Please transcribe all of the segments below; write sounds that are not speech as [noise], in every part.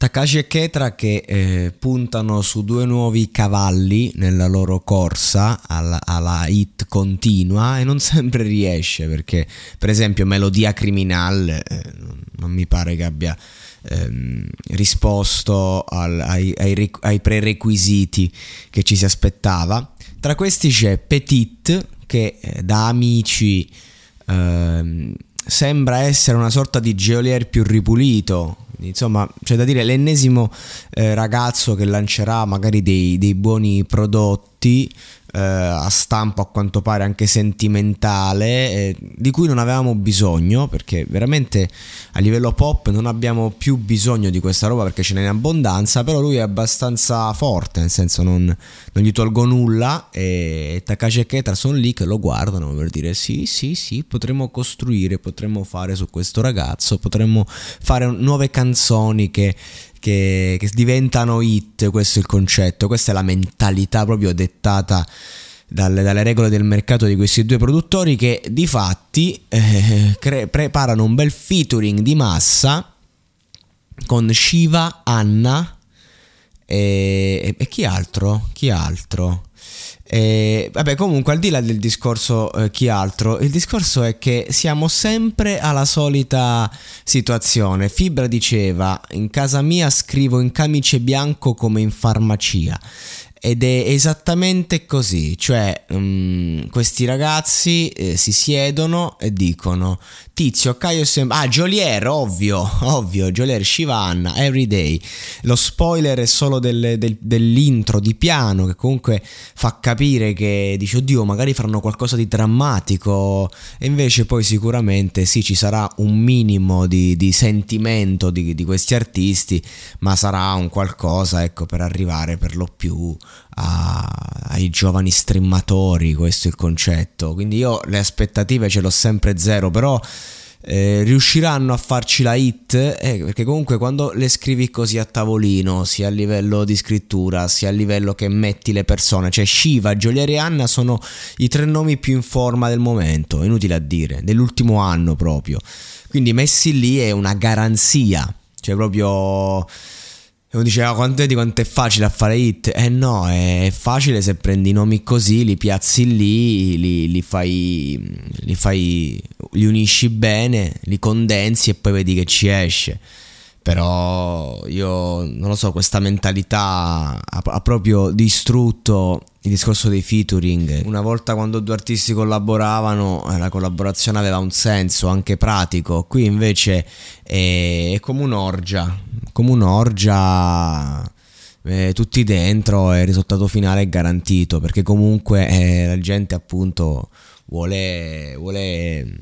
Takashi e Ketra che eh, puntano su due nuovi cavalli nella loro corsa alla, alla, hit continua e non [laughs] sempre riesce perché per esempio Melodia Criminale eh, non mi pare che abbia ehm, risposto al, ai, ai, ai, prerequisiti che ci si aspettava. Tra questi c'è Petit che eh, da amici ehm, sembra essere una sorta di geolier più ripulito insomma c'è da dire l'ennesimo eh, ragazzo che lancerà magari dei, dei buoni prodotti eh, a stampo a quanto pare anche sentimentale eh, di cui non avevamo bisogno perché veramente a livello pop non abbiamo più bisogno di questa roba perché ce n'è in abbondanza però lui è abbastanza forte nel senso non, non gli tolgo nulla e Takashi e Ketra sono lì che lo guardano per dire sì sì sì potremmo costruire potremmo fare su questo ragazzo potremmo fare nuove canzoni che che, che diventano hit, questo è il concetto, questa è la mentalità proprio dettata dalle, dalle, regole del mercato di questi due produttori che di fatti eh, cre- preparano un bel featuring di massa con Shiva, Anna e, e chi altro? Chi altro? E, vabbè, comunque, al di là del discorso eh, chi altro, il discorso è che siamo sempre alla solita situazione. Fibra diceva: In casa mia scrivo in camice bianco come in farmacia. Ed è esattamente così, cioè um, questi ragazzi eh, si siedono e dicono Tizio, Caio sembra... Ah, Jolier, ovvio, [laughs] ovvio, Jolier, Shivanna, Everyday. Lo spoiler è solo del, del, dell'intro di piano che comunque fa capire che dice, oddio, magari faranno qualcosa di drammatico. E invece poi sicuramente sì, ci sarà un minimo di, di sentimento di, di, questi artisti, ma sarà un qualcosa, ecco, per arrivare per lo più a, ai giovani streamatori, questo è il concetto. Quindi io le aspettative ce l'ho sempre zero, però eh, riusciranno a farci la hit eh, perché comunque quando le scrivi così a tavolino sia a livello di scrittura sia a livello che metti le persone cioè Shiva, Giolieri e Anna sono i tre nomi più in forma del momento inutile a dire dell'ultimo anno proprio quindi messi lì è una garanzia cioè proprio e uno diceva quanto, di quanto è facile a fare hit. Eh no, è facile se prendi nomi così, li piazzi lì, li, li, fai, li fai, li unisci bene, li condensi e poi vedi che ci esce. Però io non lo so, questa mentalità ha, ha proprio distrutto il discorso dei featuring. Una volta quando due artisti collaboravano, eh, la collaborazione aveva un senso anche pratico. Qui invece è, è come un'orgia, come un'orgia. Eh, tutti dentro e il risultato finale è garantito perché comunque eh, la gente appunto vuole, vuole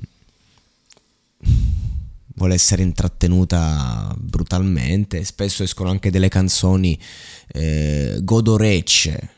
vuole essere intrattenuta brutalmente spesso escono anche delle canzoni eh, godorecce